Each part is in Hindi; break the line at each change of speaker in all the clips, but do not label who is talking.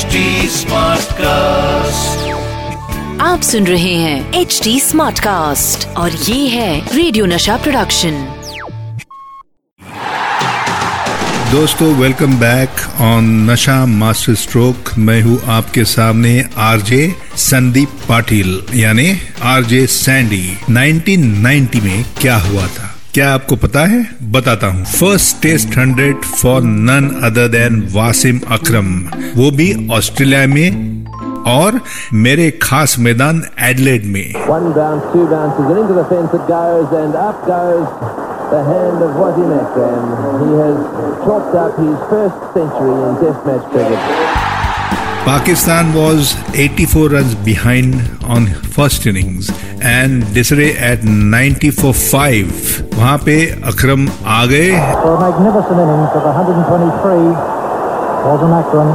HD कास्ट
आप सुन रहे हैं एच डी स्मार्ट कास्ट और ये है रेडियो नशा प्रोडक्शन
दोस्तों welcome back on Nasha master stroke मैं हूँ आपके सामने आरजे संदीप पाटिल यानी आरजे सैंडी 1990 में क्या हुआ था? क्या आपको पता है? बताता हूँ। First test hundred for none other than Wasim Akram वो भी ऑस्ट्रेलिया में और मेरे खास मैदान एडलेड में। Pakistan was 84 runs behind on first innings and Desiree at 90 for 5. वहां पे अकरम आ गए
For a magnificent innings of 123, Walter Macron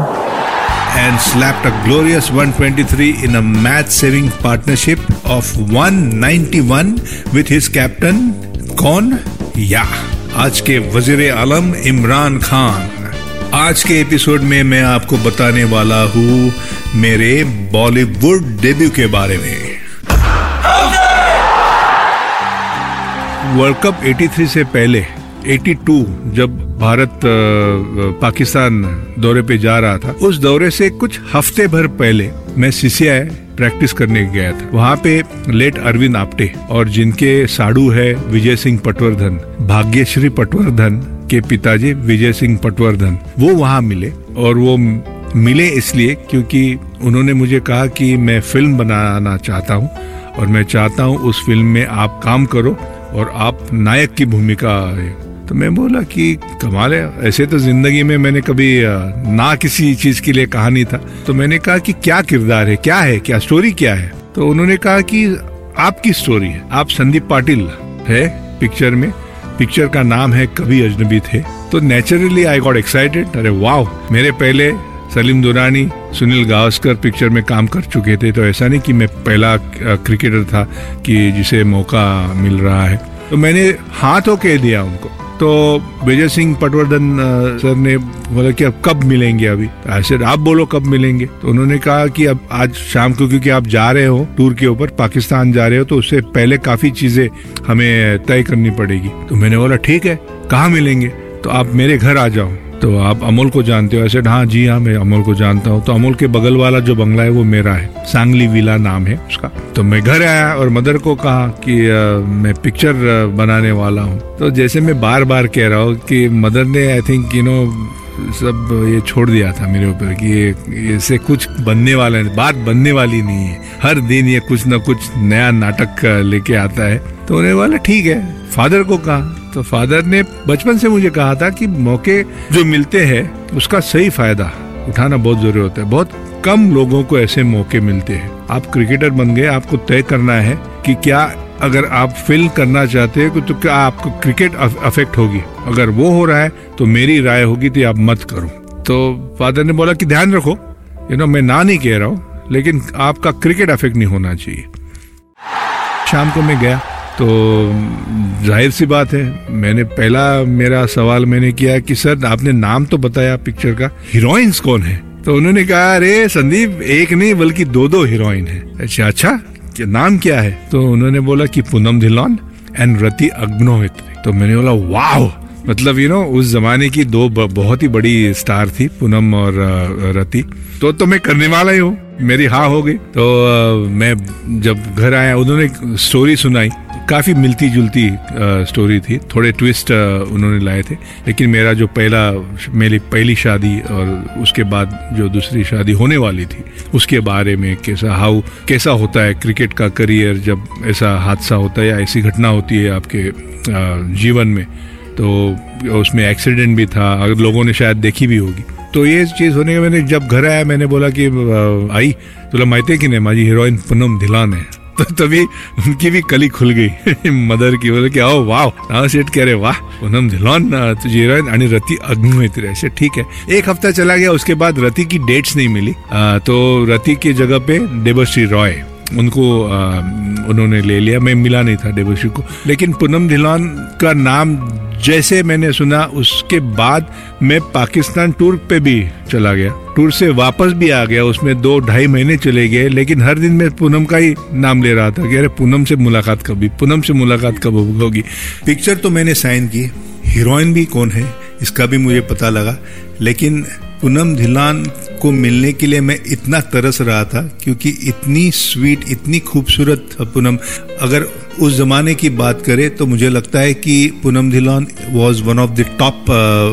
and slapped a glorious 123 in a match-saving partnership of 191 with his captain कौन या आज के वजीर आलम इमरान खान आज के एपिसोड में मैं आपको बताने वाला हूँ मेरे बॉलीवुड डेब्यू के बारे में। वर्ल्ड कप 83 से पहले 82 जब भारत पाकिस्तान दौरे पे जा रहा था, उस दौरे से कुछ हफ़्ते भर पहले मैं सीसीआई प्रैक्टिस करने गया था। वहाँ पे लेट अरविंद आप्टे और जिनके साड़ू है विजय सिंह पटवर्धन, भाग्यश्री पटवर्धन के पिताजी विजय सिंह पटवर्धन, वो वहाँ मिले और वो मिले इसलिए क्योंकि उन्होंने मुझे कहा कि मैं फ़िल्म बनाना चाहता हूँ और मैं चाहता हूँ उस फ़िल्म में आप काम करो और आप नायक की भूमिका है तो मैं बोला कि कमाल है, ऐसे तो ज़िंदगी में मैंने कभी ना किसी चीज़ के लिए कहा नहीं था। तो मैंने कहा कि क्या किरदार है, क्या है, क्या स्टोरी क्या है? तो उन्होंने कहा कि आपकी स्टोरी है, आप संदीप पाटिल है पिक्चर में। पिक्चर का नाम है कभी अजनबी थे। तो नेचुरली आई गॉट एक्साइटेड अरे वाह मेरे पहले सलीम दुरानी, सुनील गावस्कर पिक्चर में काम कर चुके थे। तो ऐसा नहीं कि मैं पहला क्रिकेटर था कि जिसे मौका मिल रहा है। तो मैंने हाथों के कह दिया उनको। तो विजय सिंह पटवर्धन सर ने बोला कि अब कब मिलेंगे अभी? ऐसे आप बोलो कब मिलेंगे। तो उन्होंने कहा कि अब आज शाम को, क्योंकि आप जा रहे हो टूर के ऊपर, पाकिस्तान जा रहे हो तो उससे पहले काफ़ी चीज़ें हमें तय करनी पड़ेगी। तो मैंने बोला, ठीक है, कहाँ मिलेंगे? तो आप मेरे घर आ जाओ। तो आप अमोल को जानते हो ऐसे हाँ जी हाँ मैं अमोल को जानता हूँ। तो अमोल के बगल वाला जो बंगला है वो मेरा है। सांगली विला नाम है उसका। तो मैं घर आया और मदर को कहा कि अ, मैं पिक्चर बनाने वाला हूँ। तो जैसे मैं बार बार कह रहा हूँ कि मदर ने आई थिंक यू नो सब ये छोड़ दिया था मेरे ऊपर कि ये इससे कुछ बनने वाला है बात बनने वाली नहीं है। हर दिन ये कुछ ना कुछ नया नाटक लेके आता है। तो उन्हें बोला ठीक है। फादर को कहा तो फादर ने बचपन से मुझे कहा था कि मौके जो मिलते हैं, उसका सही फ़ायदा उठाना बहुत ज़रूरी होता है। बहुत कम लोगों को ऐसे मौके मिलते हैं। आप क्रिकेटर बन गए, आपको तय करना है कि क्या अगर आप फ़िल्म करना चाहते हैं तो क्या आपको क्रिकेट अफेक्ट होगी। अगर वो हो रहा है तो मेरी राय होगी तो आप मत करो। तो फादर ने बोला कि ध्यान रखो यू नो मैं ना नहीं कह रहा हूँ, लेकिन आपका क्रिकेट अफेक्ट नहीं होना चाहिए। शाम को मैं गया तो ज़ाहिर सी बात है, मैंने पहला मेरा सवाल मैंने किया कि सर, आपने नाम तो बताया पिक्चर का, हीरोइंस कौन है? तो उन्होंने कहा, अरे, संदीप, एक नहीं, बल्कि दो दो हीरोइन है। अच्छा अच्छा नाम क्या है? तो उन्होंने बोला कि पूनम धिलौन एंड रति अग्नोहित्री तो मैंने बोला वाह मतलब यू नो उस जमाने की दो बहुत ही बड़ी स्टार थी, पूनम और रति। तो तो मैं करने वाला ही हूँ। मेरी हाँ हो गई। तो मैं जब घर आया, उन्होंने स्टोरी सुनाई। काफ़ी मिलती जुलती स्टोरी थी। थोड़े ट्विस्ट उन्होंने लाए थे। लेकिन मेरा जो पहला, मेरी पहली शादी और उसके बाद जो दूसरी शादी होने वाली थी, उसके बारे में कैसा हाउ कैसा होता है क्रिकेट का करियर जब ऐसा हादसा होता है या ऐसी घटना होती है आपके जीवन में? तो उसमें एक्सीडेंट भी था अगर लोगों ने शायद देखी भी होगी। तो ये चीज़ होने के मैंने जब घर आया मैंने बोला कि आई। तुला माहिती है कि नहीं माझी हीरोइन पूनम धिलान है। तो तभी उनकी भी कली खुल गई। मदर की बोले कि आओ वाह सेठ कह रहे वाह पूनम धिलान तुझी हीरोइन आणि रति अग्निहोत्री ऐसे ठीक है। एक हफ़्ता चला गया उसके बाद रति की डेट्स नहीं मिली। अ, तो रति की जगह पे देवश्री रॉय उनको आ, उन्होंने ले लिया। मैं मिला नहीं था डेबोशी को। लेकिन पूनम धिलान का नाम जैसे मैंने सुना उसके बाद मैं पाकिस्तान टूर पे भी चला गया। टूर से वापस भी आ गया। उसमें दो ढाई महीने चले गए। लेकिन हर दिन मैं पूनम का ही नाम ले रहा था कि अरे पूनम से मुलाकात कभी पूनम से मुलाकात कब होगी? पिक्चर तो मैंने साइन की। हीरोइन भी कौन है इसका भी मुझे पता लगा। लेकिन पूनम धिलान को मिलने के लिए मैं इतना तरस रहा था क्योंकि इतनी स्वीट इतनी खूबसूरत पूनम। अगर उस जमाने की बात करें तो मुझे लगता है कि Poonam Dhillon was one of the top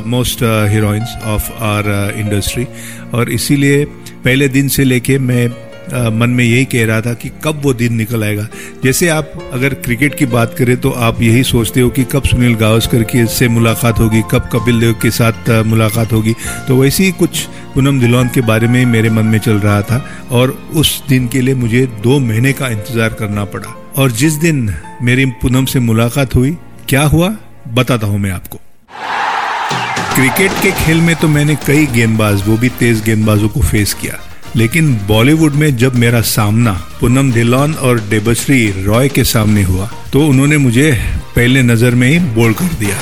most heroines of our industry और इसीलिए पहले दिन से लेके मैं आ, मन में यही कह रहा था कि कब वो दिन निकल आएगा। जैसे आप अगर क्रिकेट की बात करें तो आप यही सोचते हो कि कब सुनील गावस्कर की से मुलाकात होगी कब कपिल देव के साथ मुलाकात होगी। तो वैसे ही कुछ पूनम दिलौन के बारे में मेरे मन में चल रहा था और उस दिन के लिए मुझे दो महीने का इंतज़ार करना पड़ा। और जिस दिन मेरी पूनम से मुलाकात हुई, क्या हुआ, बताता हूँ मैं आपको। क्रिकेट के खेल में तो मैंने कई गेंदबाज, वो भी तेज गेंदबाजों को फेस किया। लेकिन बॉलीवुड में जब मेरा सामना पूनम धिलौन और देबश्री रॉय के सामने हुआ तो उन्होंने मुझे पहले नज़र में ही बोल कर दिया।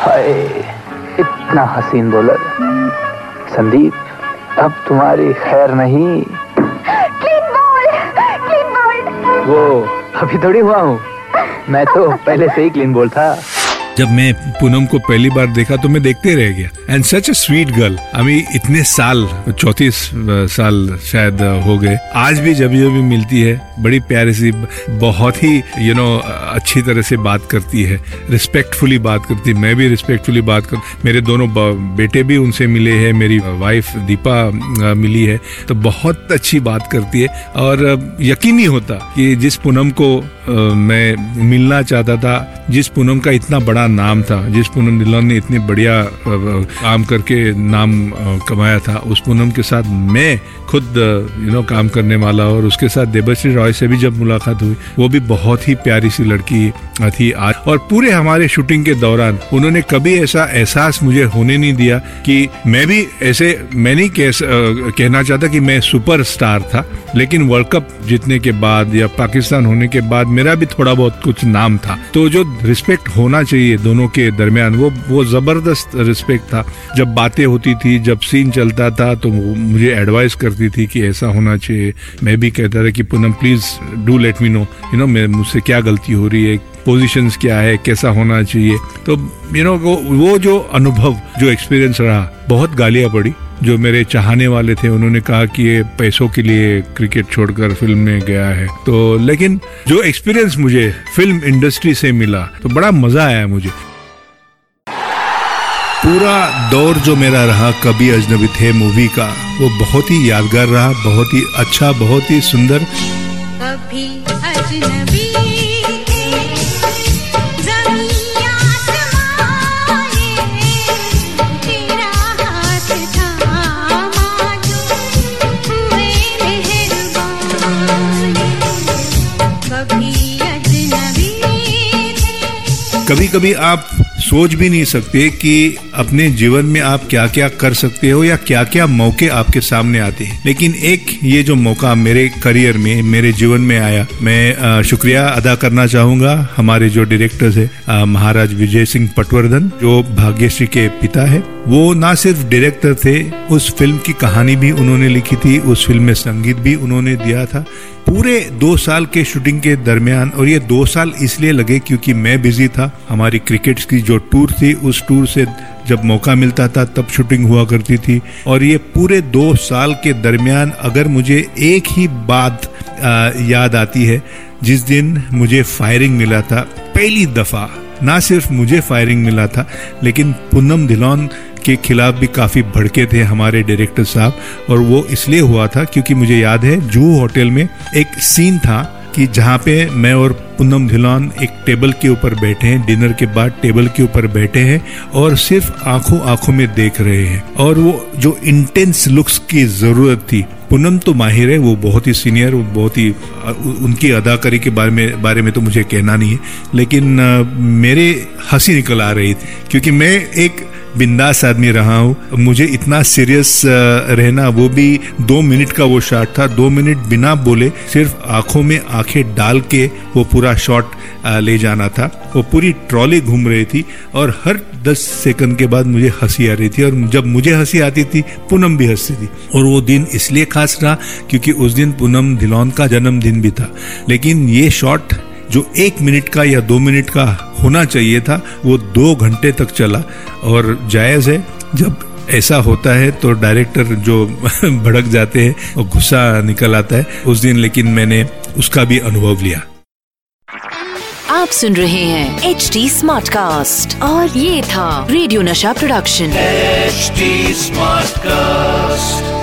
हाय, इतना हसीन बोलर संदीप अब तुम्हारी खैर नहीं।
Clean ball clean ball.
वो अभी थोड़ी हुआ हूँ। मैं तो पहले से ही क्लीन बोल था।
जब मैं पूनम को पहली बार देखा तो मैं देखते रह गया। And such a sweet girl अभी इतने साल चौतीस साल शायद हो गए। आज भी जब जब भी मिलती है बड़ी प्यारी सी बहुत ही यू you नो know, अच्छी तरह से बात करती है। रिस्पेक्टफुली बात करती मैं भी रिस्पेक्टफुली बात कर मेरे दोनों बेटे भी उनसे मिले हैं। मेरी वाइफ दीपा मिली है। तो बहुत अच्छी बात करती है। और यकीन नहीं होता कि जिस पूनम को मैं मिलना चाहता था जिस पूनम का इतना बड़ा नाम था जिस पूनम दिलोन ने इतने बढ़िया काम करके नाम कमाया था उस पूनम के साथ मैं खुद यू नो काम करने वाला और उसके साथ देवश्री रॉय से भी जब मुलाकात हुई वो भी बहुत ही प्यारी सी लड़की थी आज। और पूरे हमारे शूटिंग के दौरान उन्होंने कभी ऐसा एहसास मुझे होने नहीं दिया कि मैं भी ऐसे मैं नहीं कह, कहना चाहता कि मैं सुपर स्टार था लेकिन वर्ल्ड कप जीतने के बाद या पाकिस्तान होने के बाद मेरा भी थोड़ा बहुत कुछ नाम था। तो जो रिस्पेक्ट होना चाहिए दोनों के दरमियान वो वो ज़बरदस्त रिस्पेक्ट था। जब बातें होती थी जब सीन चलता था तो मुझे एडवाइस करती थी कि ऐसा होना चाहिए। मैं भी कहता था कि Poonam please do let me know you know मैं मुझसे क्या गलती हो रही है पोजीशंस क्या है कैसा होना चाहिए? तो यू you नो वो, वो जो अनुभव जो एक्सपीरियंस रहा बहुत गालियाँ पड़ी। जो मेरे चाहने वाले थे, उन्होंने कहा कि ये पैसों के लिए क्रिकेट छोड़कर फ़िल्म में गया है। तो लेकिन जो एक्सपीरियंस मुझे फ़िल्म इंडस्ट्री से मिला तो बड़ा मज़ा आया मुझे। पूरा दौर जो मेरा रहा, कभी अजनबी थे मूवी का, वो बहुत ही यादगार रहा, बहुत ही अच्छा बहुत ही सुंदर।
कभी अजनबी
कभी कभी आप सोच भी नहीं सकते कि अपने जीवन में आप क्या क्या कर सकते हो या क्या क्या मौके आपके सामने आते हैं। लेकिन एक ये जो मौका मेरे करियर में, मेरे जीवन में आया, मैं शुक्रिया अदा करना चाहूँगा हमारे जो डायरेक्टर्स है महाराज विजय सिंह पटवर्धन, जो भाग्यश्री के पिता है। वो ना सिर्फ़ डायरेक्टर थे, उस फ़िल्म की कहानी भी उन्होंने लिखी थी, उस फ़िल्म में संगीत भी उन्होंने दिया था। पूरे दो साल के शूटिंग के दरमियान, और ये दो साल इसलिए लगे क्योंकि मैं बिज़ी था। हमारी क्रिकेट की जो टूर थी, उस टूर से जब मौका मिलता था, तब शूटिंग हुआ करती थी। और ये पूरे दो साल के दरमियान अगर मुझे एक ही बात याद आती है, जिस दिन मुझे फायरिंग मिला था, पहली दफ़ा, ना सिर्फ़ मुझे फायरिंग मिला था, लेकिन पूनम धिलौन के खिलाफ भी काफ़ी भड़के थे हमारे डायरेक्टर साहब, और वो इसलिए हुआ था क्योंकि मुझे याद है जूहू होटल में एक सीन था कि जहाँ पे मैं और पूनम धिलान एक टेबल के ऊपर बैठे हैं डिनर के बाद टेबल के ऊपर बैठे हैं, और सिर्फ़ आँखों आँखों में देख रहे हैं। और वो जो इंटेंस लुक्स की ज़रूरत थी, पूनम तो माहिर है, वो बहुत ही सीनियर वो बहुत ही उनकी अदाकारी के बारे में बारे में तो मुझे कहना नहीं है, लेकिन मेरे हँसी निकल आ रही थी, क्योंकि मैं एक बिंदास आदमी रहा हूँ। मुझे इतना सीरियस रहना, वो भी दो मिनट का वो शॉट था। दो मिनट बिना बोले सिर्फ़ आँखों में आँखें डाल के वो पूरा शॉट ले जाना था। वो पूरी ट्रॉली घूम रही थी और हर दस सेकंड के बाद मुझे हँसी आ रही थी और जब मुझे हँसी आती थी, पूनम भी हंसती थी। और वो दिन इसलिए खास रहा क्योंकि उस दिन पूनम धिलौन का जन्मदिन भी था। लेकिन ये शॉट जो एक मिनट का या दो मिनट का होना चाहिए था वो दो घंटे तक चला। और जायज़ है जब ऐसा होता है तो डायरेक्टर जो भड़क जाते हैं और गुस्सा निकल आता है उस दिन लेकिन मैंने उसका भी अनुभव लिया।
आप सुन रहे हैं एच डी स्मार्ट कास्ट और ये था radio Nasha production.
HD smart Smartcast.